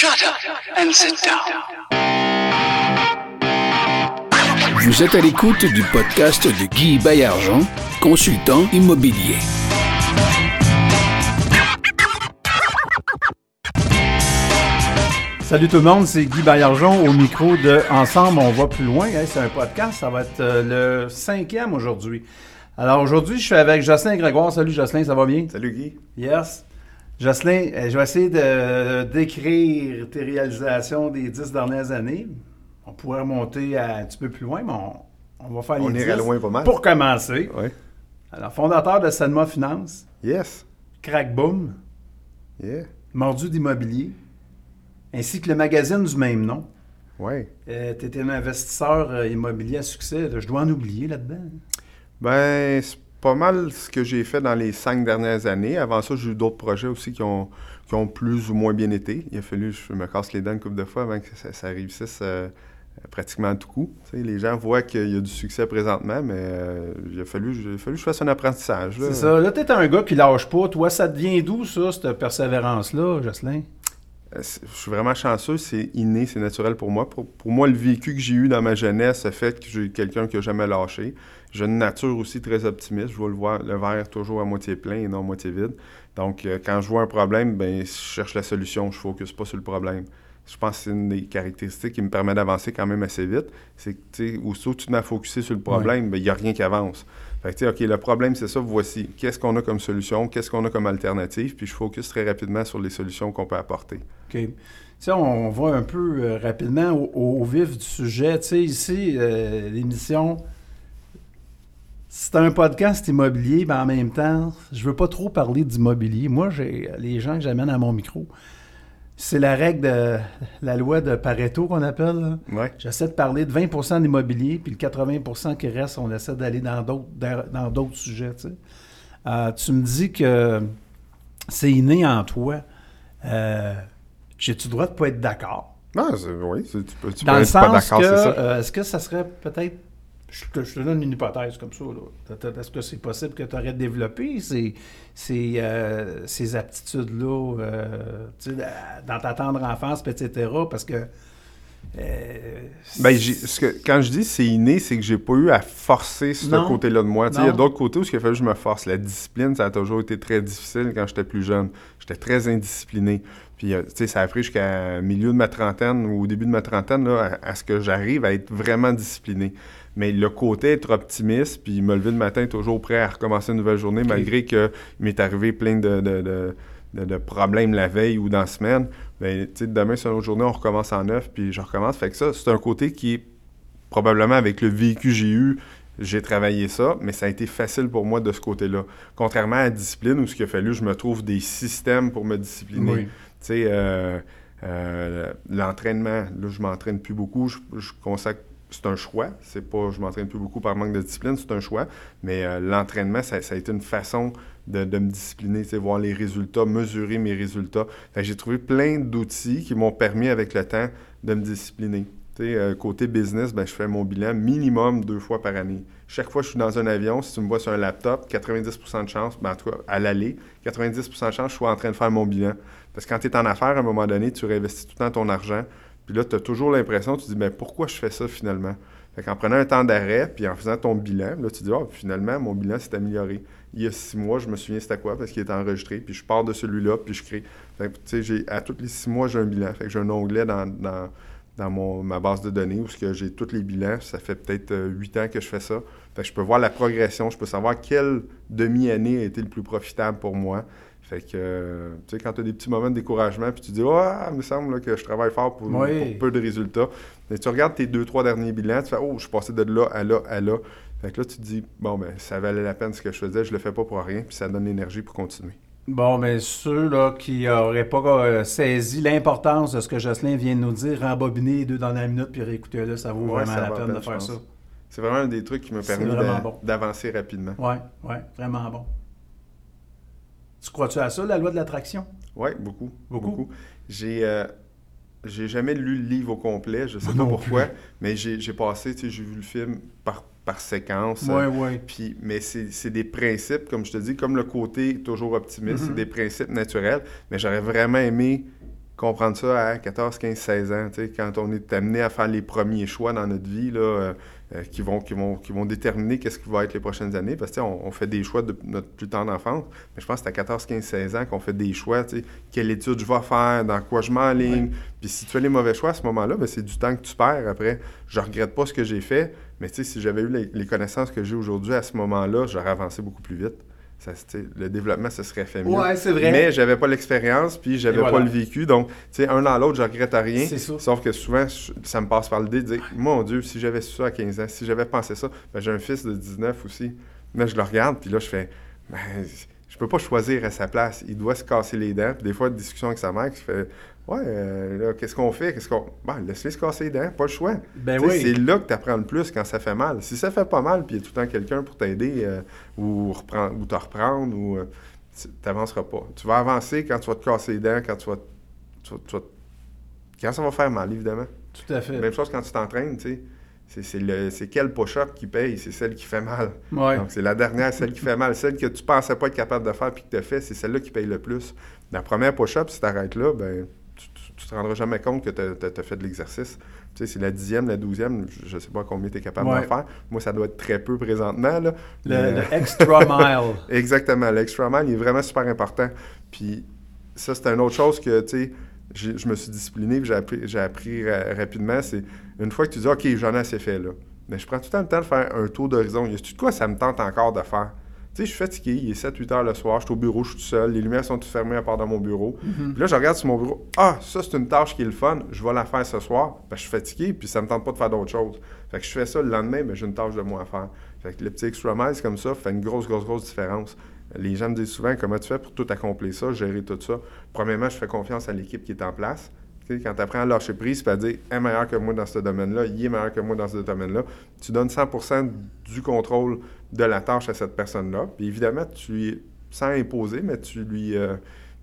Shut up and sit down. Vous êtes à l'écoute du podcast de Guy Bayargent, consultant immobilier. Salut tout le monde, c'est Guy Bayargent au micro de Ensemble, on va plus loin. Hey, c'est un podcast, ça va être euh, le cinquième aujourd'hui. Alors aujourd'hui, je suis avec Jocelyn Grégoire. Salut Jocelyn, ça va bien? Salut Guy. Yes. Jocelyn, euh, je vais essayer de décrire tes réalisations des dix dernières années. On pourrait remonter à un petit peu plus loin, mais on, on va faire les On irait 10. loin pas mal. Pour commencer, Oui. alors fondateur de Sanma Finance, Yes. Crack Boom, Yeah. Mordu d'immobilier, ainsi que le magazine du même nom. Oui. tu étais un investisseur euh, immobilier à succès. Je dois en oublier là-dedans. Ben, c'est pas mal ce que j'ai fait dans les cinq dernières années. Avant ça, j'ai eu d'autres projets aussi qui ont, plus ou moins bien été. Il a fallu je me casse les dents une couple de fois avant que ça, ça réussisse euh, pratiquement à tout coup. Les gens voient qu'il y a du succès présentement, mais euh, il, a fallu, il fallu que je fasse un apprentissage. C'est ça. Là, t'es un gars qui lâche pas. Toi, ça devient d'où, ça, cette persévérance-là, Jocelyn? Euh, Je suis vraiment chanceux, c'est inné, c'est naturel pour moi. Pour, pour moi, le vécu que j'ai eu dans ma jeunesse, le fait que j'ai quelqu'un qui n'a jamais lâché. J'ai une nature aussi très optimiste. Je vois le, voir, le verre toujours à moitié plein et non à moitié vide. Donc, euh, quand je vois un problème, ben, je cherche la solution. Je ne focus pas sur le problème. Je pense que c'est une des caractéristiques qui me permet d'avancer quand même assez vite. C'est que, tu sais, aussitôt que tu à focuser sur le problème, ben, il n'y a rien qui avance. Fait que, OK, le problème, c'est ça, voici. Qu'est-ce qu'on a comme solution? Qu'est-ce qu'on a comme alternative? Puis je focus très rapidement sur les solutions qu'on peut apporter. OK. On va un peu euh, rapidement au, vif du sujet. Ici, euh, l'émission, c'est un podcast immobilier, mais en même temps, je veux pas trop parler d'immobilier. Moi, j'ai les gens que j'amène à mon micro, c'est la règle de la loi de Pareto qu'on appelle. Ouais. J'essaie de parler de 20% d'immobilier, puis le 80% qui reste, on essaie d'aller dans d'autres dans d'autres sujets. tu sais. Euh, tu me dis que c'est inné en toi. Euh, J'ai-tu le droit de pas être d'accord? Non, c'est- oui, tu peux, tu Dans peux le être pas sens que, d'accord, c'est ça. euh, est-ce que ça serait peut-être. Je te, je te donne une hypothèse comme ça. Est-ce que c'est possible que tu aurais développé ces, ces, euh, ces aptitudes-là euh, dans ta tendre enfance, etc. Parce que. euh, Ben, ce que- quand je dis c'est inné, c'est que j'ai pas eu à forcer ce côté-là de moi. Il y a d'autres côtés où il a fallu que je me force. La discipline, ça a toujours été très difficile quand j'étais plus jeune. J'étais très indiscipliné. Puis, euh, tu sais, ça a pris jusqu'à milieu de ma trentaine ou au début de ma trentaine là, à, à ce que j'arrive à être vraiment discipliné. Mais le côté être optimiste, puis me lever le matin toujours prêt à recommencer une nouvelle journée, malgré qu'il m'est arrivé plein de, de- de- de- de problèmes la veille ou dans la semaine, ben, tu sais, demain, c'est une autre journée, on recommence en neuf, puis je recommence. Fait que ça, c'est un côté qui est probablement avec le vécu que j'ai eu, j'ai travaillé ça, mais ça a été facile pour moi de ce côté-là. Contrairement à la discipline, où ce qu'il a fallu, je me trouve des systèmes pour me discipliner. Oui. Tu sais, euh, euh, l'entraînement, là, je m'entraîne plus beaucoup. Je, consacre, c'est un choix. C'est pas, je m'entraîne plus beaucoup par manque de discipline, c'est un choix. Mais euh, l'entraînement, ça, ça a été une façon de, de me discipliner, voir les résultats, mesurer mes résultats. J'ai trouvé plein d'outils qui m'ont permis avec le temps de me discipliner. Euh, côté business, ben, je fais mon bilan minimum deux fois par année. Chaque fois que je suis dans un avion, si tu me vois sur un laptop, 90% de chance, ben, en tout cas, à l'aller, 90% de chance je sois en train de faire mon bilan. Parce que quand tu es en affaires, à un moment donné, tu réinvestis tout le temps ton argent. Puis là, tu as toujours l'impression, tu te dis, mais pourquoi je fais ça finalement? Fait prenant un temps d'arrêt, puis en faisant ton bilan, là, tu te dis, oh, finalement, mon bilan s'est amélioré. Il y a six mois, je me souviens c'était quoi parce qu'il était enregistré, puis je pars de celui-là, puis je crée. Fait que, tu sais, à tous les six mois, j'ai un bilan. Fait que j'ai un onglet dans, dans mon, ma base de données où j'ai tous les bilans. Ça fait peut-être euh, huit ans que je fais ça. Fait que je peux voir la progression, je peux savoir quelle demi-année a été le plus profitable pour moi. Fait que, euh, tu sais, quand tu as des petits moments de découragement, puis tu dis, ah, il me semble là, que je travaille fort pour, Oui. pour peu de résultats. Mais tu regardes tes deux, trois derniers bilans, tu fais, oh, je suis passé de là à là à là. Fait que là, tu te dis, bon, ben, ça valait la peine ce que je faisais, je le fais pas pour rien, puis ça donne l'énergie pour continuer. Bon, mais ceux là, qui n'auraient pas euh, saisi l'importance de ce que Jocelyn vient de nous dire, rembobiner les deux dernières minutes puis réécouter-le, ça vaut Ouais, vraiment ça la la peine de faire ça. C'est vraiment un des trucs qui m'a permis bon. d'avancer rapidement. Oui, oui, vraiment bon. Tu crois-tu à ça, la loi de l'attraction? Oui, beaucoup? Beaucoup? J'ai euh, j'ai jamais lu le livre au complet, je sais Moi pas pourquoi, mais j'ai passé, tu sais, j'ai vu le film par, par séquence. Oui, euh, oui. Puis, mais c'est des principes, comme je te dis, comme le côté toujours optimiste, c'est des principes naturels. Mais j'aurais vraiment aimé comprendre ça à 14, 15, 16 ans, tu sais, quand on est amené à faire les premiers choix dans notre vie, là, euh, euh, qui, vont, qui, vont, qui vont déterminer qu'est-ce qui va être les prochaines années. Parce que, tu sais, on, on fait des choix de notre plus tendre enfance, mais je pense que c'est à 14, 15, 16 ans qu'on fait des choix, tu sais, quelle étude je vais faire, dans quoi je m'enligne. Puis si tu fais les mauvais choix à ce moment-là, ben, c'est du temps que tu perds après. Je regrette pas ce que j'ai fait, mais tu sais, si j'avais eu les, les connaissances que j'ai aujourd'hui à ce moment-là, j'aurais avancé beaucoup plus vite. Ça, le développement, ça serait fait mieux. Ouais, c'est vrai. Mais j'avais pas l'expérience, puis j'avais Et pas voilà. le vécu. Donc, tu sais, un dans l'autre, je regrette rien. C'est ça. Sauf que souvent, je- ça me passe par l'idée de dire Mon Dieu, si j'avais su ça à 15 ans, si j'avais pensé ça, ben, j'ai un fils de 19 aussi. Là, je le regarde, puis là, je fais ben, Je peux pas choisir à sa place. Il doit se casser les dents. Puis des fois, discussion avec sa mère qui fait Ouais, euh, là, qu'est-ce qu'on fait? Qu'est-ce qu'on. Ben, laisse-le se casser les dents, pas le choix. Ben oui. C'est là que tu apprends le plus quand ça fait mal. Si ça fait pas mal, puis il y a tout le temps quelqu'un pour t'aider euh, ou, reprendre, ou te reprendre, ou euh, tu n'avanceras pas. Tu vas avancer quand tu vas te casser les dents, quand tu vas, tu vas- tu vas- quand ça va faire mal, évidemment. Tout à fait. Même chose quand tu t'entraînes, tu sais. C'est, c'est, le, c'est quel push-up qui paye, c'est celle qui fait mal. Ouais. Donc, c'est la dernière, celle qui fait mal. Celle que tu pensais pas être capable de faire puis que tu as fait, c'est celle-là qui paye le plus. La première push-up, si tu arrêtes là, ben, tu, tu, tu te rendras jamais compte que tu as, fait de l'exercice. Tu sais, c'est la dixième, la douzième, je ne sais pas combien tu es capable Ouais. de faire. Moi, ça doit être très peu présentement. Là. Le, Mais- le extra mile. Exactement. L'extra mile, il est vraiment super important. Puis ça, c'est une autre chose que, tu sais, je me suis discipliné, j'ai appris, j'ai appris ra- rapidement. C'est une fois que tu dis, OK, j'en ai assez fait, là. Mais je prends tout le temps le temps de faire un tour d'horizon. Y a de quoi ça me tente encore de faire? Tu sais, je suis fatigué, il est 7-8 heures le soir, je suis au bureau, je suis tout seul, les lumières sont toutes fermées à part dans mon bureau. Puis là, je regarde sur mon bureau, ah, ça, c'est une tâche qui est le fun, je vais la faire ce soir. Ben, je suis fatigué, puis ça me tente pas de faire d'autres choses. Fait que je fais ça le lendemain, mais j'ai une tâche de moins à faire. Fait que le petit extra comme ça, fait une grosse, grosse, grosse différence. Les gens me disent souvent comment tu fais pour tout accomplir ça, gérer tout ça? Premièrement, je fais confiance à l'équipe qui est en place. Tu quand tu apprends à lâcher prise, à dire « est meilleur que moi dans ce domaine-là, il est meilleur que moi dans ce domaine-là », tu donnes 100% du contrôle de la tâche à cette personne-là. Puis évidemment, tu lui, sans imposer, mais tu lui, euh,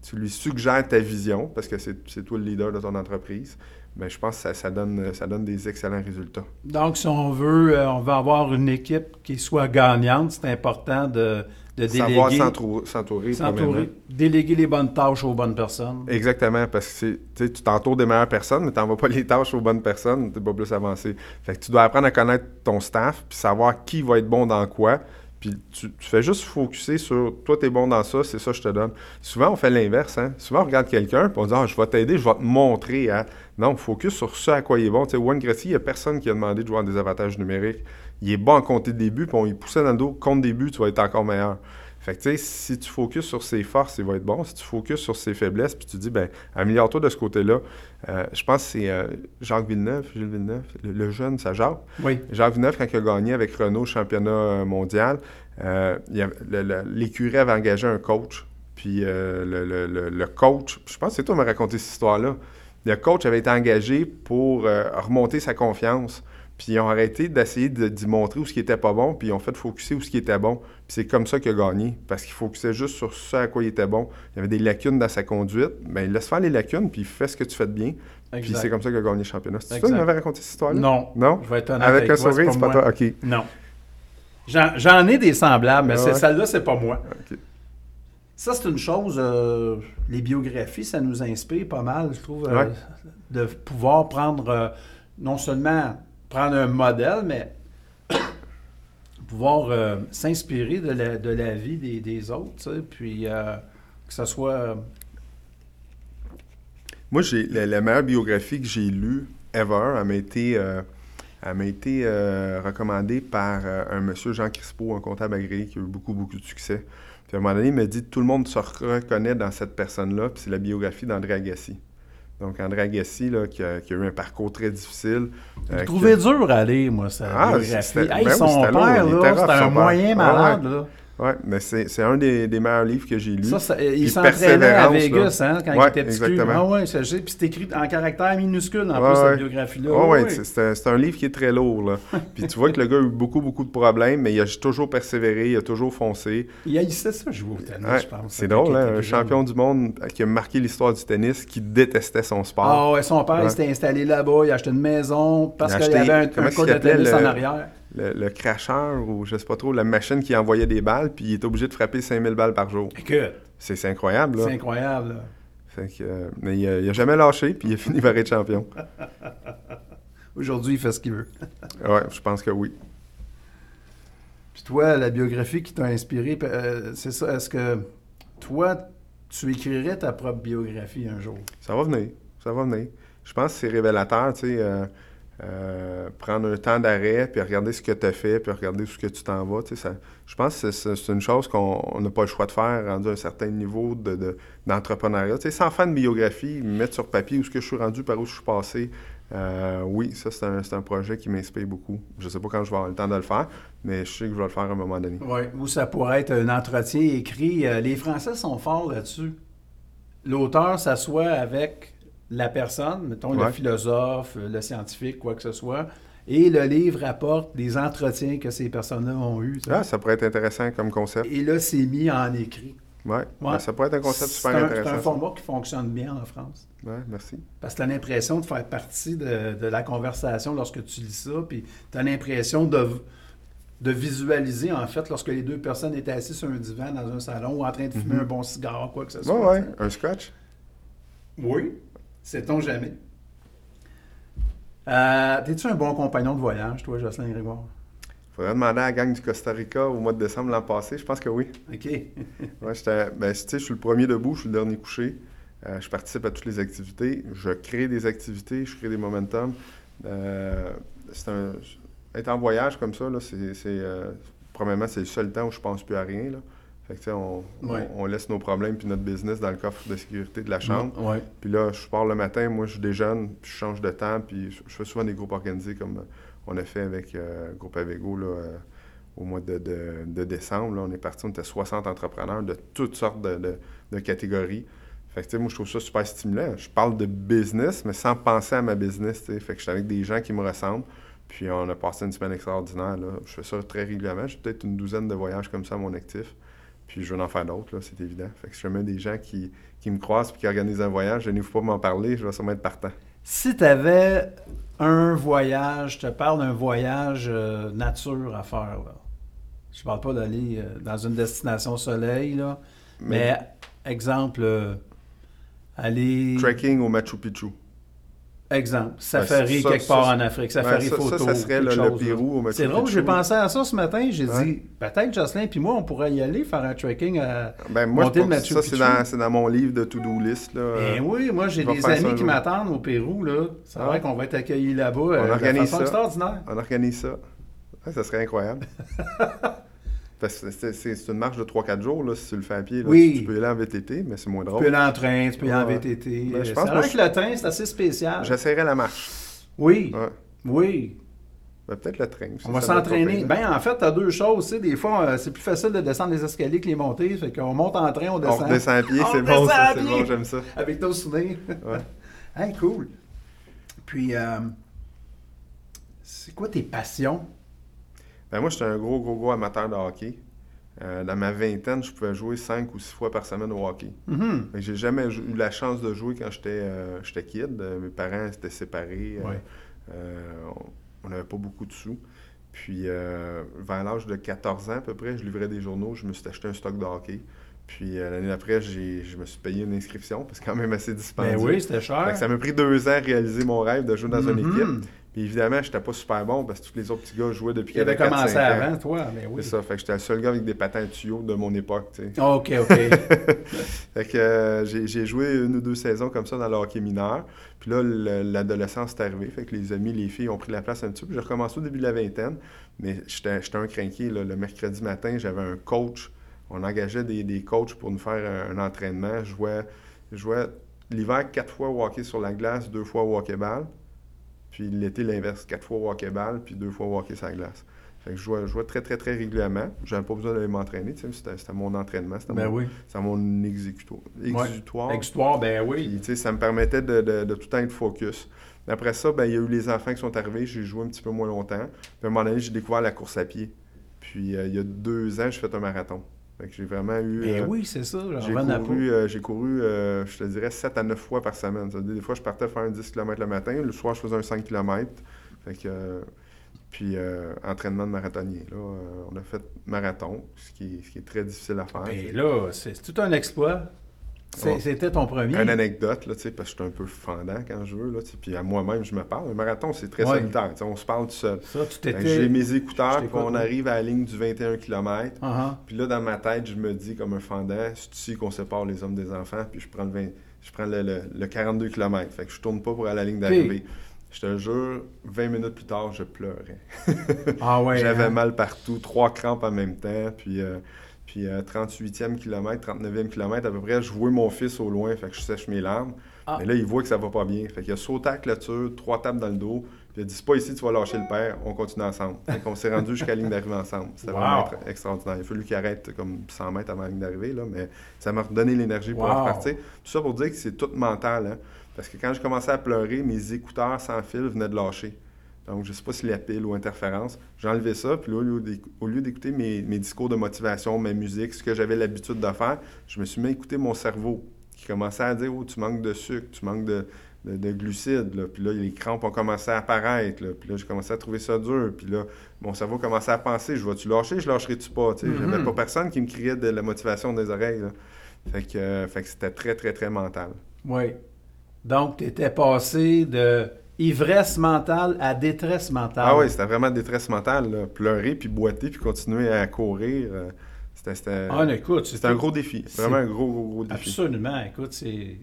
tu lui suggères ta vision, parce que c'est c'est toi le leader de ton entreprise. Ben, je pense que ça, ça donne, ça donne des excellents résultats. Donc, si on veut, euh, on veut avoir une équipe qui soit gagnante, c'est important de, de déléguer, s'entourer. déléguer les bonnes tâches aux bonnes personnes. Exactement, parce que tu t'entoures des meilleures personnes, mais tu n'envoies pas les tâches aux bonnes personnes, tu pas plus avancé. Fait que tu dois apprendre à connaître ton staff, puis savoir qui va être bon dans quoi. Puis tu, fais juste focuser sur toi, tu es bon dans ça, c'est ça que je te donne. Souvent, on fait l'inverse. Hein? Souvent, on regarde quelqu'un, puis on dit ah, Je vais t'aider, je vais te montrer. à... Non, focus sur ce à quoi il est bon. Tu sais, Wayne il n'y a personne qui a demandé de jouer des avantages numériques. Il est bon en compter des buts, puis on lui poussait dans le dos compte des buts, tu vas être encore meilleur. Fait que, tu sais, si tu focuses sur ses forces, il va être bon. Si tu focuses sur ses faiblesses, puis tu dis, ben, améliore-toi de ce côté-là. Euh, je pense que c'est euh, Jacques Villeneuve, Gilles Villeneuve, le, le jeune, ça Jacques. Oui. Jacques Villeneuve, quand il a gagné avec Renault le championnat euh, mondial, euh, l'écurie avait engagé un coach. Puis le, le- coach, je pense que c'est toi qui m'as raconté cette histoire-là. Le coach avait été engagé pour remonter sa confiance. Puis ils ont arrêté d'essayer de- d'y montrer où ce qui était pas bon, puis ils ont fait focuser où ce qui était bon. Puis c'est comme ça qu'il a gagné, parce qu'il focusait juste sur ce à quoi il était bon. Il y avait des lacunes dans sa conduite, mais il laisse faire les lacunes, puis il fait ce que tu fais de bien. Puis c'est comme ça qu'il a gagné le championnat. C'est toi qui m'avais raconté cette histoire-là? Non. Non? Je vais être honnête Avec, avec, un sourire, c'est c'est pas toi? OK. Non. J'en, j'en ai des semblables, mais Ah c'est- celle-là, c'est pas moi. OK. Ça, c'est une chose, euh, les biographies, ça nous inspire pas mal, je trouve, euh, Ouais. de pouvoir prendre, euh, non seulement prendre un modèle, mais pouvoir euh, s'inspirer de la, de la vie des, des autres, puis euh, que ce soit... euh, Moi, j'ai la, meilleure biographie que j'ai lue ever, elle m'a été, été recommandée par un monsieur Jean Crispo, un comptable agréé qui a eu beaucoup, beaucoup de succès. Puis à un moment donné, il m'a dit tout le monde se reconnaît dans cette personne-là, puis c'est la biographie d'André Agassi. Donc, André Agassi, là, qui, a, qui a eu un parcours très difficile. euh, Je trouvais a- dur à moi, sa Ah, c'était- Hey, ben son père, là, c'était un moyen Ah, malade, là. Ouais, mais c'est un des, des meilleurs livres que j'ai. Ça, ça- il s'entraînait à Vegas hein, quand il était petit. exactement. Ah ouais. Puis c'est écrit en caractère minuscule en Ouais, plus, cette biographie-là. Ouais, Ouais, c'est- un, livre qui est très lourd. Là. Puis tu vois que le gars a eu beaucoup, beaucoup de problèmes, mais il a toujours persévéré, il a toujours foncé. Il haïssait ça jouer au tennis, je pense. c'est quand drôle, hein, un champion du monde qui a marqué l'histoire du tennis, qui détestait son sport. Ah ouais, son père, il s'était installé là-bas, il a acheté une maison parce Il a qu'il y avait un, un de tennis en arrière. Le, le cracheur, ou je sais pas trop, la machine qui envoyait des balles, puis il est obligé de frapper 5000 balles par jour. C'est c'est incroyable, là. c'est incroyable. là. Fait que, euh, mais il a, il a jamais lâché, puis il a fini par être champion. Aujourd'hui, il fait ce qu'il veut. Ouais, je pense que oui. Puis toi, la biographie qui t'a inspiré, euh, c'est ça. Est-ce que toi, tu écrirais ta propre biographie un jour? Ça va venir. Ça va venir. Je pense que c'est révélateur, tu sais. euh, euh, prendre un temps d'arrêt, puis regarder ce que tu as fait, puis regarder où ce que tu t'en vas. tu sais, Ça, je pense que c'est- une chose qu'on on n'a pas le choix de faire rendu à un certain niveau de- de- d'entrepreneuriat. Tu sais, sans faire une biographie, mettre sur papier où ce que je suis rendu, par où je suis passé. euh, oui, ça, c'est un, un projet qui m'inspire beaucoup. Je sais pas quand je vais avoir le temps de le faire, mais je sais que je vais le faire à un moment donné. Oui. Ou ça pourrait être un entretien écrit. Euh, les Français sont forts là-dessus. L'auteur s'assoit avec la personne, mettons le Ouais. philosophe, le scientifique, quoi que ce soit, et le livre apporte des entretiens que ces personnes-là ont eus. Ah, ça pourrait être intéressant comme concept. Et là, c'est mis en écrit. Ouais. Ouais. Ben, ça pourrait être un concept super un- intéressant. C'est un ça. format qui fonctionne bien en France. Ouais, merci. Parce que tu as l'impression de faire partie de, de la conversation lorsque tu lis ça, puis tu as l'impression de, de visualiser, en fait, lorsque les deux personnes étaient assises sur un divan dans un salon ou en train de fumer Mhm. un bon cigare, quoi que ce Ouais, soit. ouais. tu sais. Un scotch? Oui, sait-on jamais? Euh, T'es-tu un bon compagnon de voyage, toi, Jocelyn Grégoire? Faudrait demander à la gang du Costa Rica au mois de décembre l'an passé. Je pense que oui. OK. Ouais, j'étais- ben, tu sais, je suis le premier debout, je suis le dernier couché. Euh, je participe à toutes les activités. Je crée des activités, je crée des momentum. Euh, c'est un, être en voyage comme ça, là, c'est, c'est, euh, premièrement, c'est le seul temps où je pense plus à rien. Là. Fait que, on, Ouais. on, on laisse nos problèmes puis notre business dans le coffre de sécurité de la chambre. Ouais. Puis là, je pars le matin, moi, je déjeune, puis je change de temps, puis je, je fais souvent des groupes organisés comme on a fait avec euh, Groupe Avego là, euh, au mois de, de- de décembre. Là, on est parti, on était 60 entrepreneurs de toutes sortes de, de- catégories. Fait que, moi, je trouve ça super stimulant. Je parle de business, mais sans penser à ma business. Fait que je suis avec des gens qui me ressemblent. Puis on a passé une semaine extraordinaire, là. Je fais ça très régulièrement. J'ai peut-être une douzaine de voyages comme ça à mon actif. Puis je veux en faire d'autres, c'est évident. Fait que si jamais des gens qui, qui me croisent puis qui organisent un voyage, je n'ai pas m'en parler, je vais sûrement être partant. Si tu avais un voyage, je te parle d'un voyage euh, nature à faire, là. Je parle pas d'aller euh, dans une destination soleil, là. Mais, exemple, euh, aller... Trekking au Machu Picchu. Exemple, safari ça- quelque ça- part ça- en Afrique, safari Ouais, ça, photo. ça, ça serait le, chose. Pérou au C'est drôle, j'ai pensé à ça ce matin. J'ai dit, peut-être Jocelyn puis moi, on pourrait y aller faire un trekking à. Ben, moi, je Monter le pense que Machu ça, c'est dans, mon livre de to-do list. Là. Ben oui, moi j'ai on des amis qui m'attendent au Pérou. là. C'est Ah. vrai qu'on va être accueillis là-bas euh, de organise façon ça. extraordinaire. On organise ça. Ça serait incroyable. Parce que c'est, une marche de 3-4 jours, là, si tu le fais à pied. là. Oui. Tu, tu peux y aller en VTT, mais c'est moins Tu drôle. peux y aller en train, tu peux y aller en. VTT. Ben, je Euh, pense c'est que vrai je- que le train, c'est assez spécial. J'essaierai la marche. Oui, Ouais. oui. Ben, peut-être le train. On va s'entraîner. Ben, en fait, tu as deux choses. tu Des fois, euh, c'est plus facile de descendre les escaliers que les monter. Fait qu'on monte en train, on on descend. redescend à pied, On c'est bon, c'est bon, j'aime ça. Avec ton souvenir. Ouais. hey, cool. Puis, euh, c'est quoi tes passions? Ben, moi, j'étais un gros, gros, gros amateur de hockey. Euh, dans ma vingtaine, je pouvais jouer 5 ou 6 fois par semaine au hockey. Mhm. Que J'ai jamais eu la chance de jouer quand j'étais euh, kid. Euh, mes parents étaient séparés. Ouais. euh, on- n'avait pas beaucoup de sous. Puis, vers l'âge de 14 ans à peu près, je livrais des journaux. Je me suis acheté un stock de hockey. Puis, euh, l'année d'après, je me suis payé une inscription, parce que c'est quand même assez dispendieux. Ben oui, c'était cher. ça m'a pris deux ans à réaliser mon rêve de jouer dans une Mhm. équipe. Puis évidemment, j'étais pas super bon parce que tous les autres petits gars jouaient depuis Il avait commencé 4-5 ans. avant, toi. Mais oui. C'est ça. Fait que j'étais le seul gars avec des patins tuyaux de mon époque, tu sais. OK, OK. Fait que euh, j'ai joué une ou deux saisons comme ça dans le hockey mineur. Puis là, le- l'adolescence est arrivée. Fait que les amis, les filles ont pris la place un petit peu. J'ai recommencé au début de la vingtaine. Mais j'étais un crinqué. là. Le mercredi matin, j'avais un coach. On engageait des, des coachs pour nous faire un, un entraînement. Je jouais, je jouais l'hiver quatre fois au hockey sur la glace, deux fois au hockey-ball. Puis l'été, l'inverse. Quatre fois au hockey-ball, puis deux fois sur la glace. Fait que je jouais, je jouais très, très, très régulièrement. J'avais pas besoin d'aller m'entraîner. tu sais, C'était c'était mon entraînement. C'était ben mon, oui. c'était mon exécutoire. exutoire. Exutoire, ben oui. tu sais, ça me permettait de, de- de tout le temps être focus. Après ça, ben, il y a eu les enfants qui sont arrivés. J'ai joué un petit peu moins longtemps. Puis à un moment donné, j'ai découvert la course à pied. Puis euh, il y a deux ans, j'ai fait un marathon. Fait que j'ai vraiment eu... Ben euh, oui, c'est ça. j'en j'ai couru, euh, j'ai couru euh, je te dirais, 7 à 9 fois par semaine. Ça veut dire, des fois, je partais faire un 10 km le matin. Le soir, je faisais un 5 km. Fait que, euh, puis, euh, entraînement de marathonnier. Là, Euh, on a fait marathon, ce qui, est, ce qui est très difficile à faire. Ben là, c'est tout un exploit. C'était ton premier. Une anecdote, là, parce que je suis un peu fendant quand je veux, là, puis à moi-même, je me parle. Un marathon, c'est très Ouais. solitaire, on se parle tout seul. J'ai mes écouteurs, puis on arrive à la ligne du 21 km. Ah. Puis là, dans ma tête, je me dis comme un fendant, c'est ici qu'on sépare les hommes des enfants, puis je prends le, 20 je prends le, le- le 42 km. Fait que je tourne pas pour aller à la ligne d'arrivée. Je te jure, 20 minutes plus tard, je pleurais. Ah ouais. J'avais hein? mal partout, trois crampes en même temps, puis, euh, puis euh, 38e kilomètre, 39e kilomètre, à peu près, je vois mon fils au loin, fait que je sèche mes larmes. Ah. Mais là, il voit que ça va pas bien. Fait qu'il a sauté à la clôture, trois tapes dans le dos, puis il a dit, c'est pas ici, tu vas lâcher le père, on continue ensemble. Fait qu'on s'est rendu jusqu'à la ligne d'arrivée ensemble. C'était Wow. vraiment extra- extraordinaire. Il a fallu qu'il arrête comme 100 mètres avant la ligne d'arrivée, là, mais ça m'a redonné l'énergie pour Wow. repartir. Tout ça pour dire que c'est tout mental, hein. Parce que quand je commençais à pleurer, mes écouteurs sans fil venaient de lâcher. Donc, je ne sais pas si la pile ou interférence. J'ai enlevé ça, puis là, au lieu d'écouter mes, mes discours de motivation, ma musique, ce que j'avais l'habitude de faire, je me suis mis à écouter mon cerveau qui commençait à dire Oh, tu manques de sucre, tu manques de, de- de glucides. là. Puis là, les crampes ont commencé à apparaître. là. Puis là, j'ai commencé à trouver ça dur. Puis là, mon cerveau commençait à penser Je vais-tu lâcher, je lâcherai-tu pas sais, Mhm. J'avais pas personne qui me criait de la motivation des oreilles. là. Fait que, euh, fait que c'était très, très, très mental. Oui. Donc, tu étais passé de ivresse mentale à détresse mentale. Ah oui, c'était vraiment détresse mentale. là. Pleurer, puis boiter, puis continuer à courir. euh, c'était c'était- Ah, écoute, c'était un gros défi. c'est- Vraiment un gros, gros, gros défi. Absolument. Écoute, c'est.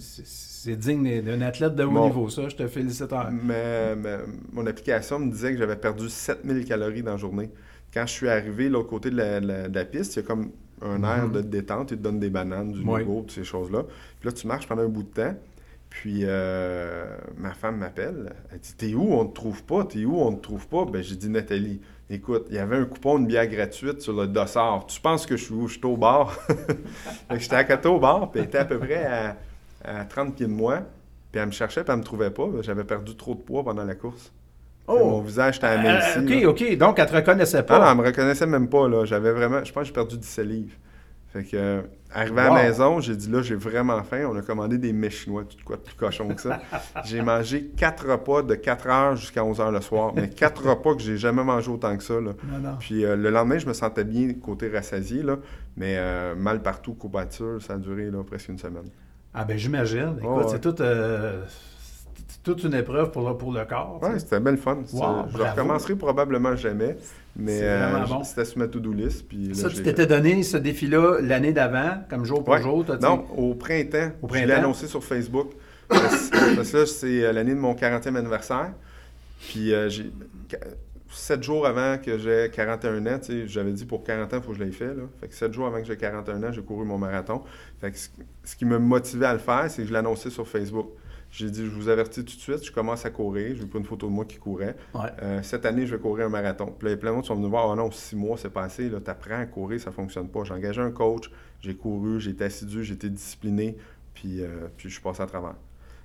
c'est- digne d'un athlète de haut Bon. niveau, ça. Je te félicite. Mais, mais mon application me disait que j'avais perdu 7000 calories dans la journée. Quand je suis arrivé l'autre côté de la, la- de la piste, il y a comme un air de détente. Il te donne des bananes, du Mhm. Oui. yogourt, toutes ces choses-là. Puis là, tu marches pendant un bout de temps. Puis euh, ma femme m'appelle. Elle dit T'es où? On te trouve pas T'es où? On te trouve pas Ben, j'ai dit Nathalie, écoute, il y avait un coupon de bière gratuite sur le dossard. Tu penses que je suis où? Je suis au bar. Que J'étais à côté au bar, puis elle était à peu près à, à 30 pieds de moi. Puis elle me cherchait, puis elle me trouvait pas. Ben, J'avais perdu trop de poids pendant la course. Mon Oh! visage était Euh, aminci. OK, là. OK. Donc, elle te reconnaissait Ah pas? non, elle me reconnaissait même pas, là. J'avais vraiment... Je pense que j'ai perdu 17 livres. Fait que, euh, arrivé à la maison, j'ai dit, là, j'ai vraiment faim. On a commandé des mets chinois, tout quoi de plus cochon que ça. j'ai mangé quatre repas de 4 heures jusqu'à 11 heures le soir. Mais quatre repas que j'ai jamais mangé autant que ça, là. Non, non. Puis euh, le lendemain, je me sentais bien côté rassasié, là. Mais euh, mal partout, courbature, ça a duré, là, presque une semaine. Ah, ben, j'imagine. Écoute, Oh, c'est toute, euh, c'est toute une épreuve pour le, pour le corps. sais. c'était belle fun. Wow, je bravo. recommencerai probablement jamais. Mais euh, bon. c'était sur ma to-do list. Puis là, Ça, tu t'étais donné ce défi-là l'année d'avant, comme jour pour Ouais. jour. Non, au printemps. Au Je l'ai printemps? annoncé sur Facebook. parce, parce que là, c'est euh, l'année de mon 40e anniversaire. Puis euh, j'ai. Sept jours avant que j'ai 41 ans, j'avais dit pour 40 ans, il faut que je l'aie fait. Là. Fait que sept jours avant que j'ai 41 ans, j'ai couru mon marathon. Fait que ce, ce qui me motivait à le faire, c'est que je l'ai annoncé sur Facebook. J'ai dit, je vous avertis tout de suite, je commence à courir. J'ai pris une photo de moi qui courait. Ouais. Euh, cette année, je vais courir un marathon. Puis là, plein de monde sont venus voir, oh non, six mois, c'est passé, là, t'apprends à courir, ça fonctionne pas. J'ai engagé un coach, j'ai couru, j'ai été assidu, j'ai été discipliné, puis, euh, puis je suis passé à travers.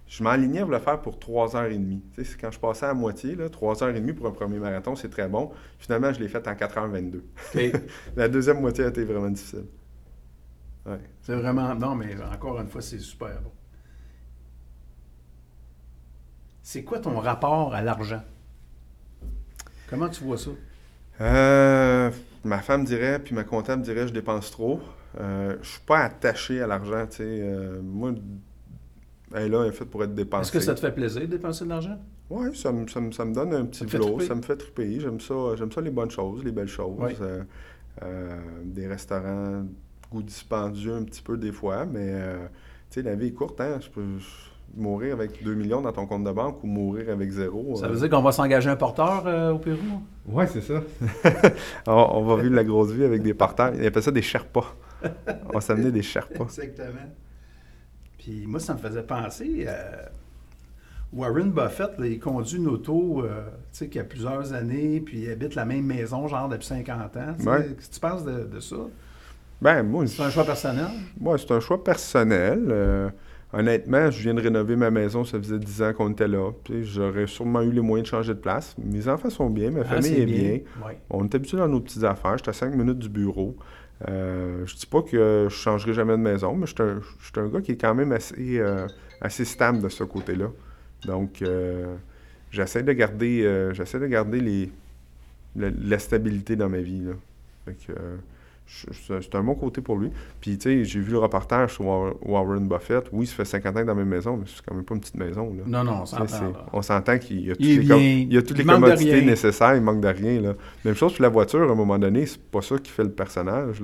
Je m'alignais à le faire pour 3h30. Tu sais, c'est quand je passais à moitié, là, 3h30 pour un premier marathon, c'est très bon. Finalement, je l'ai fait en 4h22. OK. La deuxième moitié a été vraiment difficile. Ouais. C'est vraiment. Non, mais encore une fois, c'est super bon. C'est quoi ton rapport à l'argent? Comment tu vois ça? Euh, ma femme dirait, puis ma comptable dirait, je dépense trop. Euh, je suis pas attaché à l'argent, tu sais. Euh, moi, elle est là, elle est faite pour être dépensée. Est-ce que ça te fait plaisir de dépenser de l'argent? Oui, ça, me- ça, ça me donne un petit triper? ça me fait triper. J'aime ça, j'aime ça les bonnes choses, les belles choses. Oui. Euh, des restaurants, goût dispendieux un petit peu des fois, mais tu sais, la vie est courte, hein. Je peux je- mourir avec 2 millions dans ton compte de banque ou mourir avec zéro. Ça euh, veut dire qu'on va s'engager un porteur euh, au Pérou? Ouais, c'est ça. on, on va vivre la grosse vie avec des parterres. Ils appellent ça des Sherpas. On va s'amener des Sherpas. Exactement. Puis moi, ça me faisait penser. euh, Warren Buffett, là, il conduit une auto euh, tu sais, qui a plusieurs années, puis il habite la même maison, genre depuis 50 ans. Ouais. Qu'est-ce que tu penses de, de ça? Ben, moi, C'est un choix personnel? moi, c'est un choix personnel. Euh, honnêtement, je viens de rénover ma maison, ça faisait 10 ans qu'on était là. J'aurais sûrement eu les moyens de changer de place. Mes enfants sont bien, ma Ah, famille est bien. On est habitué dans nos petites affaires. J'étais à 5 minutes du bureau. Euh, je dis pas que je changerai jamais de maison, mais je suis un, gars qui est quand même assez, euh, assez stable de ce côté-là. Donc, euh, j'essaie de garder, euh, j'essaie de garder les, la, la stabilité dans ma vie. Là. Fait que, c'est un bon côté pour lui. Puis, tu sais, j'ai vu le reportage sur War- Warren Buffett. Oui, ça fait 50 ans dans la même maison, mais c'est quand même pas une petite maison. Là. Non, non, on s'entend. on s'entend qu'il y a toutes Il les, com- bien, il y a toutes les il commodités nécessaires, il manque de rien. Là. Même chose pour la voiture, à un moment donné, c'est pas ça qui fait le personnage.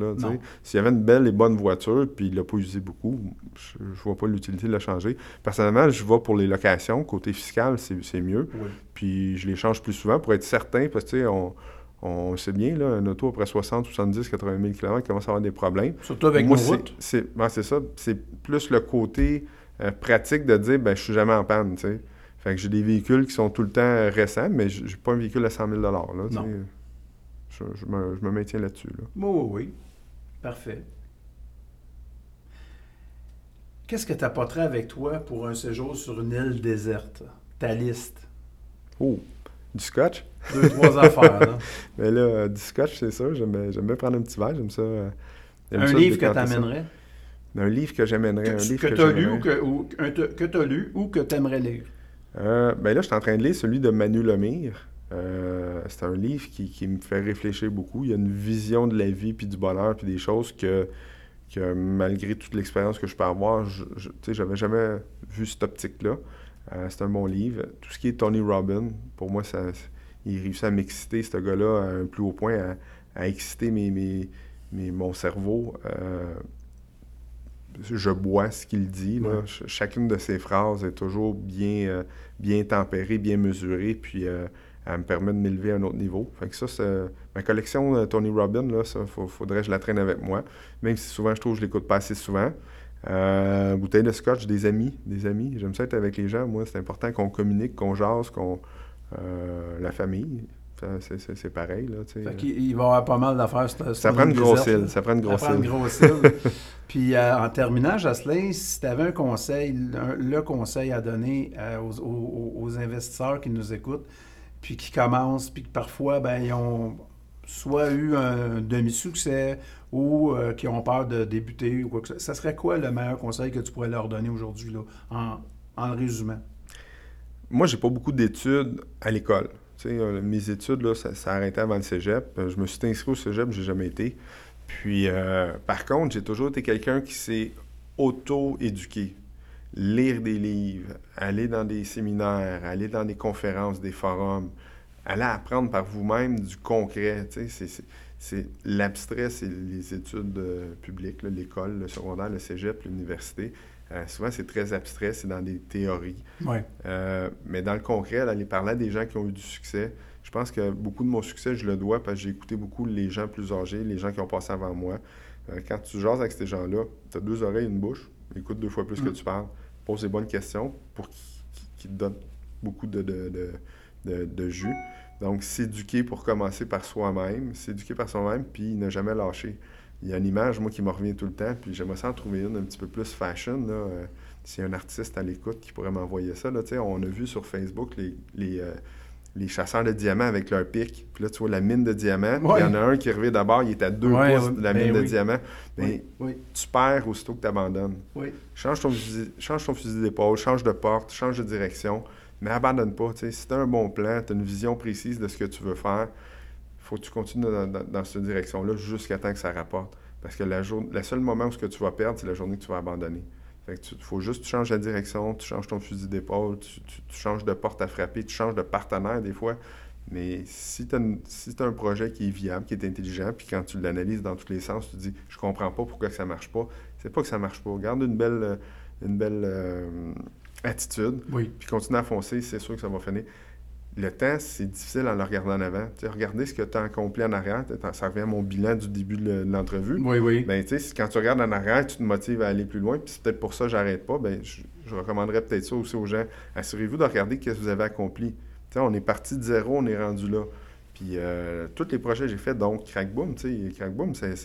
S'il y avait une belle et bonne voiture, puis il l'a pas usé beaucoup, je, je vois pas l'utilité de la changer. Personnellement, je vais pour les locations. Côté fiscal, c'est c'est mieux. Oui. Puis je les change plus souvent pour être certain, parce que tu sais, on, on sait bien, là, un auto après 60, 70, 80 000 km commence à avoir des problèmes. Surtout avec Moi, nos c'est- routes. c'est ben, ça. C'est plus le côté euh, pratique de dire, ben, je suis jamais en panne, tu sais. Fait que j'ai des véhicules qui sont tout le temps euh, récents, mais j'ai pas un véhicule à 100 000 là. Non. Je, je me, je me maintiens là-dessus, là. Oui, oui, oui. Parfait. Qu'est-ce que tu apporterais avec toi pour un séjour sur une île déserte? Ta liste. Oh, du scotch? Deux, trois affaires. là. Mais là, euh, du scotch, c'est ça. J'aime bien prendre un petit verre, j'aime ça. euh, Un ça livre que? Un livre que j'amènerais. Un Que, livre tu que as lu ou j'amènerais. que, ou, un te- que tu as lu ou que tu aimerais lire? Euh, ben là, je suis en train de lire celui de Manu Lemire. Euh, c'est un livre qui, qui me fait réfléchir beaucoup. Il y a une vision de la vie, puis du bonheur, puis des choses que, que malgré toute l'expérience que je peux avoir, je, j'avais jamais vu cette optique-là. Euh, c'est un bon livre. Tout ce qui est Tony Robbins, pour moi, ça, il réussit à m'exciter, ce gars-là, à un plus haut point, à, à exciter mes, mes, mes- mon cerveau. Euh, je bois ce qu'il dit. là. Ouais. Ch- Chacune de ses phrases est toujours bien, euh, bien tempérée, bien mesurée, puis elle me permet de m'élever à un autre niveau. Fait que ça, ma collection de Tony Robbins, là, ça, faut- faudrait que je la traîne avec moi. Même si souvent, je trouve que je l'écoute pas assez souvent. Euh, bouteille de scotch, des amis, des amis. J'aime ça être avec les gens. Moi, c'est important qu'on communique, qu'on jase, qu'on... euh, la famille, c'est- c'est c'est pareil, là, tu sais. Fait qu'il il va y avoir pas mal d'affaires. Ça prend une grosse île, ça prend une Ça grosse prend une île. grosse île. Puis euh, en terminant, Jocelyn, si tu avais un conseil, un- le conseil à donner euh, aux, aux- aux investisseurs qui nous écoutent, puis qui commencent, puis que parfois, ben, ils ont soit eu un demi-succès ou euh, qui ont peur de débuter ou quoi que ce soit, ça serait quoi le meilleur conseil que tu pourrais leur donner aujourd'hui, en, en le résumant? Moi, j'ai pas beaucoup d'études à l'école. Euh, mes études, là, ça, ça a arrêté avant le cégep. Euh, Je me suis inscrit au cégep, j'ai jamais été. Puis, euh, par contre, j'ai toujours été quelqu'un qui s'est auto-éduqué. Lire des livres, aller dans des séminaires, aller dans des conférences, des forums, aller apprendre par vous-même du concret. C'est- c'est- l'abstrait, c'est les études euh, publiques, l'école, le secondaire, le cégep, l'université. Euh, souvent, c'est très abstrait, c'est dans des théories. Euh, mais dans le concret, aller parler à des gens qui ont eu du succès, je pense que beaucoup de mon succès, je le dois parce que j'ai écouté beaucoup les gens plus âgés, les gens qui ont passé avant moi. Quand tu jases avec ces gens-là, tu as deux oreilles et une bouche, écoute deux fois plus que Mm. tu parles, pose des bonnes questions pour qu'ils te donnent beaucoup de, de, de- de jus. Donc, s'éduquer pour commencer par soi-même, s'éduquer par soi-même, puis ne jamais lâcher. Il y a une image, moi, qui me revient tout le temps, puis j'aimerais ça en trouver une un petit peu plus fashion. Là. Euh, S'il y a un artiste à l'écoute qui pourrait m'envoyer ça, là, on a vu sur Facebook les, les, euh, les chasseurs de diamants avec leur pic. Puis là, tu vois la mine de diamants. Il y en a un qui revient d'abord, il est à deux Ouais, pouces de la ben mine de diamants. Mais oui, tu perds aussitôt que tu abandonnes. oui. Change ton fusil, change ton fusil d'épaule, change de porte, change de direction, mais abandonne pas. tu sais. Si tu as un bon plan, tu as une vision précise de ce que tu veux faire, faut que tu continues dans, cette direction-là jusqu'à temps que ça rapporte. Parce que la, jour, le seul moment où ce que tu vas perdre, c'est la journée que tu vas abandonner. Fait que tu, faut juste que tu changes la direction, tu changes ton fusil d'épaule, tu, changes de porte à frapper, tu changes de partenaire des fois. Mais si tu as, un projet qui est viable, qui est intelligent, puis quand tu l'analyses dans tous les sens, tu te dis Je comprends pas pourquoi que ça marche pas. C'est pas que ça marche pas. Garde une belle, euh, une belle euh, attitude, Oui. puis continue à foncer, c'est sûr que ça va finir. Le temps, c'est difficile en le regardant en avant. Tu sais, regardez ce que tu as accompli en arrière. Ça revient à mon bilan du début de l'entrevue. Oui, oui. Ben, quand tu regardes en arrière, tu te motives à aller plus loin, puis c'est peut-être pour ça que j'arrête pas, ben, je, je recommanderais peut-être ça aussi aux gens. Assurez-vous de regarder ce que vous avez accompli. On est parti de zéro, on est rendu là. Puis euh, tous les projets que j'ai faits, donc Crackboom, Crackboom, c'est-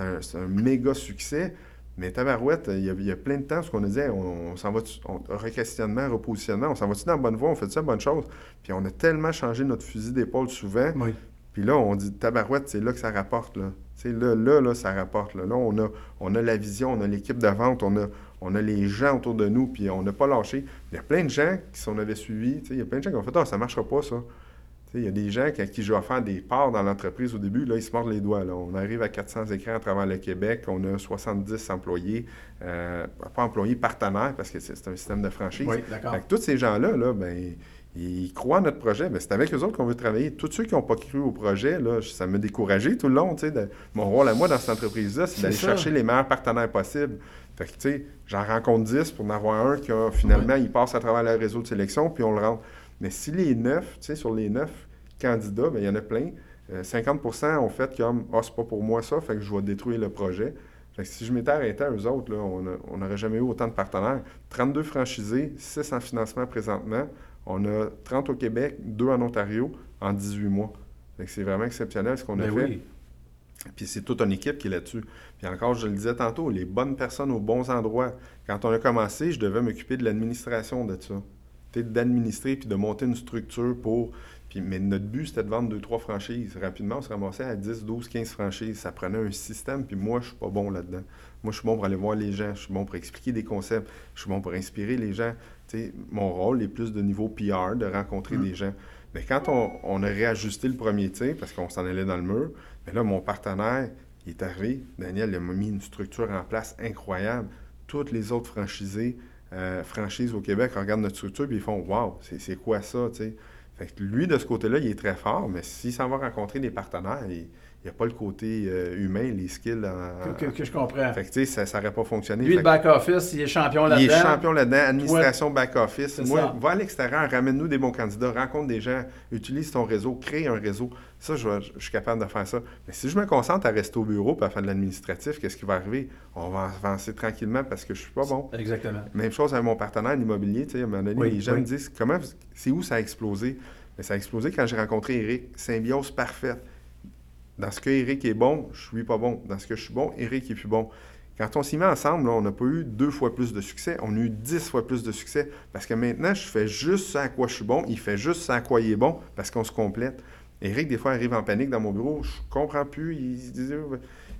un, c'est un méga succès. Mais Tabarouette, il y, a, il y a plein de temps, ce qu'on dit, on, on s'en va, on, requestionnement, repositionnement, on s'en va-tu dans la bonne voie, on fait ça la bonne chose. Puis on a tellement changé notre fusil d'épaule souvent, Oui. puis là, on dit tabarouette, c'est là que ça rapporte. Là. Là, là, là, ça rapporte. Là, Là, on, a, on a la vision, on a l'équipe de vente, on a, on a les gens autour de nous, puis on n'a pas lâché. Il y a plein de gens qui, si on avait suivi, il y a plein de gens qui ont fait Ah, ça ne marchera pas, ça. Il y a des gens à qui je vais faire des parts dans l'entreprise au début, là, ils se mordent les doigts. Là. On arrive à 400 écrans à travers le Québec, on a 70 employés, euh, pas employés, partenaires, parce que c'est un système de franchise. Oui, d'accord. Tous ces gens-là, là, ben, ils croient à notre projet. Ben, c'est avec eux autres qu'on veut travailler. Tous ceux qui n'ont pas cru au projet, là, ça m'a découragé tout le long. de- mon rôle à moi dans cette entreprise-là, c'est d'aller chercher les meilleurs partenaires possibles. Fait que, tu sais, j'en rencontre 10 pour en avoir un qui, a, finalement, il passe à travers le réseau de sélection, puis on le rentre. Mais si les neuf, tu sais, sur les neuf candidats, ben, il y en a plein. euh, 50% ont fait comme Ah, c'est pas pour moi ça, fait que je vais détruire le projet. Fait que si je m'étais arrêté à eux autres, là, on n'aurait jamais eu autant de partenaires. 32 franchisés, 6 en financement présentement. On a 30 au Québec, 2 en Ontario en 18 mois. Fait que c'est vraiment exceptionnel ce qu'on a Ben fait. oui. Puis c'est toute une équipe qui est là-dessus. Puis encore, je le disais tantôt, les bonnes personnes aux bons endroits. Quand on a commencé, je devais m'occuper de l'administration de ça. D'administrer puis de monter une structure pour. Puis, mais notre but, c'était de vendre deux, trois franchises. Rapidement, on se ramassait à 10, 12, 15 franchises. Ça prenait un système, puis moi, je suis pas bon là-dedans. Moi, je suis bon pour aller voir les gens. Je suis bon pour expliquer des concepts. Je suis bon pour inspirer les gens. Mon rôle est plus de niveau PR, de rencontrer des gens. Mais quand on, on a réajusté le premier tir, parce qu'on s'en allait dans le mur, mais là, mon partenaire, il est arrivé. Daniel, il m'a mis une structure en place incroyable. Toutes les autres franchisés, euh, franchises au Québec regardent notre structure puis ils font Waouh, c'est c'est quoi ça, tu sais? Fait que lui, de ce côté-là, il est très fort, mais s'il s'en va rencontrer des partenaires, il n'y a pas le côté euh, humain, les skills. en- Que, que- que je comprends. Fait que, tu sais, ça n'aurait pas fonctionné. Lui, Fait le back-office, il est champion là-dedans. il est champion là-dedans, administration back-office. Moi, ça. va à l'extérieur, ramène-nous des bons candidats, rencontre des gens, utilise ton réseau, crée un réseau. Ça, je, suis capable de faire ça. Mais si je me concentre à rester au bureau et à faire de l'administratif, qu'est-ce qui va arriver? On va avancer tranquillement parce que je suis pas bon. Exactement. Même chose avec mon partenaire en immobilier. tu sais, À un moment donné, Oui, les gens oui. me disent comment, c'est où ça a explosé? Mais ça a explosé quand j'ai rencontré Eric. Symbiose parfaite. Dans ce que Eric est bon, je suis pas bon. Dans ce que je suis bon, Eric est plus bon. Quand on s'y met ensemble, on n'a pas eu deux fois plus de succès, on a eu dix fois plus de succès. Parce que maintenant, je fais juste ça à quoi je suis bon, il fait juste ça à quoi il est bon, parce qu'on se complète. Eric, des fois, arrive en panique dans mon bureau, je comprends plus, il, il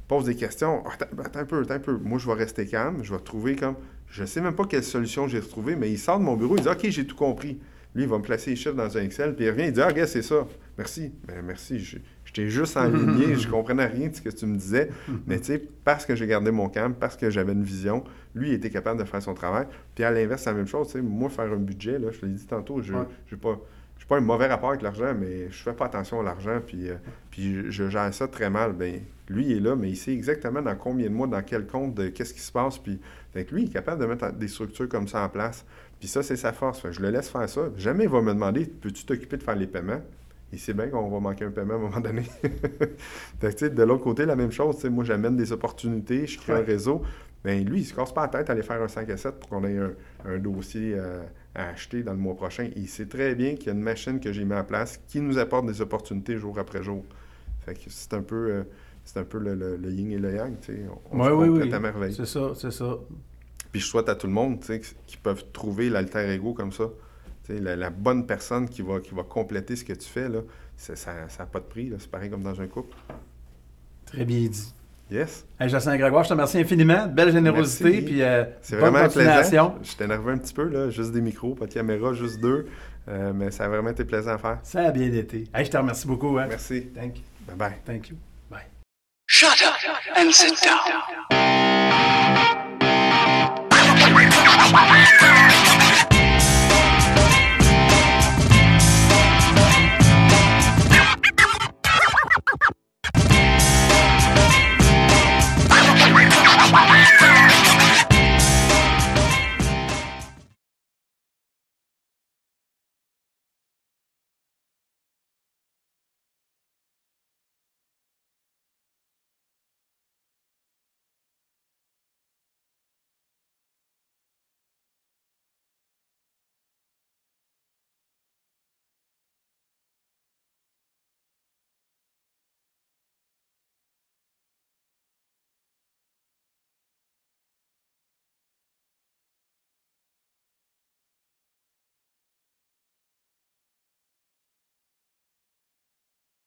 pose des questions. Ah, Attends, un peu, attends un peu. Moi, je vais rester calme, je vais trouver comme. Je sais même pas quelle solution j'ai retrouvée, mais il sort de mon bureau, il dit OK, j'ai tout compris. Lui, il va me placer les chiffres dans un Excel, puis il revient, il dit Ah, c'est ça. Merci. Ben, merci. Je t'ai juste enligné, je comprenais rien de ce que tu me disais. Mais tu sais, parce que j'ai gardé mon calme, parce que j'avais une vision, lui, il était capable de faire son travail. Puis à l'inverse, c'est la même chose. Moi, faire un budget, là, je te l'ai dit tantôt, je Ouais. j'ai pas. j'ai pas un mauvais rapport avec l'argent, mais je fais pas attention à l'argent, puis, euh, puis je, je gère ça très mal. Ben, lui, il est là, mais il sait exactement dans combien de mois, dans quel compte, qu'est-ce qui se passe. Puis, fait lui, il est capable de mettre des structures comme ça en place. Puis ça, c'est sa force. Fait je le laisse faire ça. Jamais il va me demander Peux-tu t'occuper de faire les paiements? Il sait bien qu'on va manquer un paiement à un moment donné. fait que, de l'autre côté, la même chose. Moi, j'amène des opportunités, je crée un Ouais. réseau. Ben, lui, il se casse pas la tête à aller faire un 5 à 7 pour qu'on ait un, un dossier euh, à acheter dans le mois prochain. Il sait très bien qu'il y a une machine que j'ai mis en place qui nous apporte des opportunités jour après jour. Fait que c'est un peu, euh, c'est un peu le, le- le yin et le yang. On, Oui, se oui, à merveille. C'est ça, c'est ça. Puis je souhaite à tout le monde tu sais, qui peuvent trouver l'alter ego comme ça. Tu sais, La, la bonne personne qui va, qui va compléter ce que tu fais, là, ça n'a pas de prix. là. C'est pareil comme dans un couple. Très bien dit. Yes. Hey, Jacinthe Grégoire, je te remercie infiniment. Belle générosité. Merci. Puis, euh, C'est vraiment plaisant. Je t'énervais un petit peu, là. Juste des micros, pas de caméra, juste deux. Euh, mais ça a vraiment été plaisant à faire. Ça a bien été. Hey, je te remercie beaucoup. Hein. Merci. Thank you. Bye bye. Thank you. Bye. Shut up and sit down.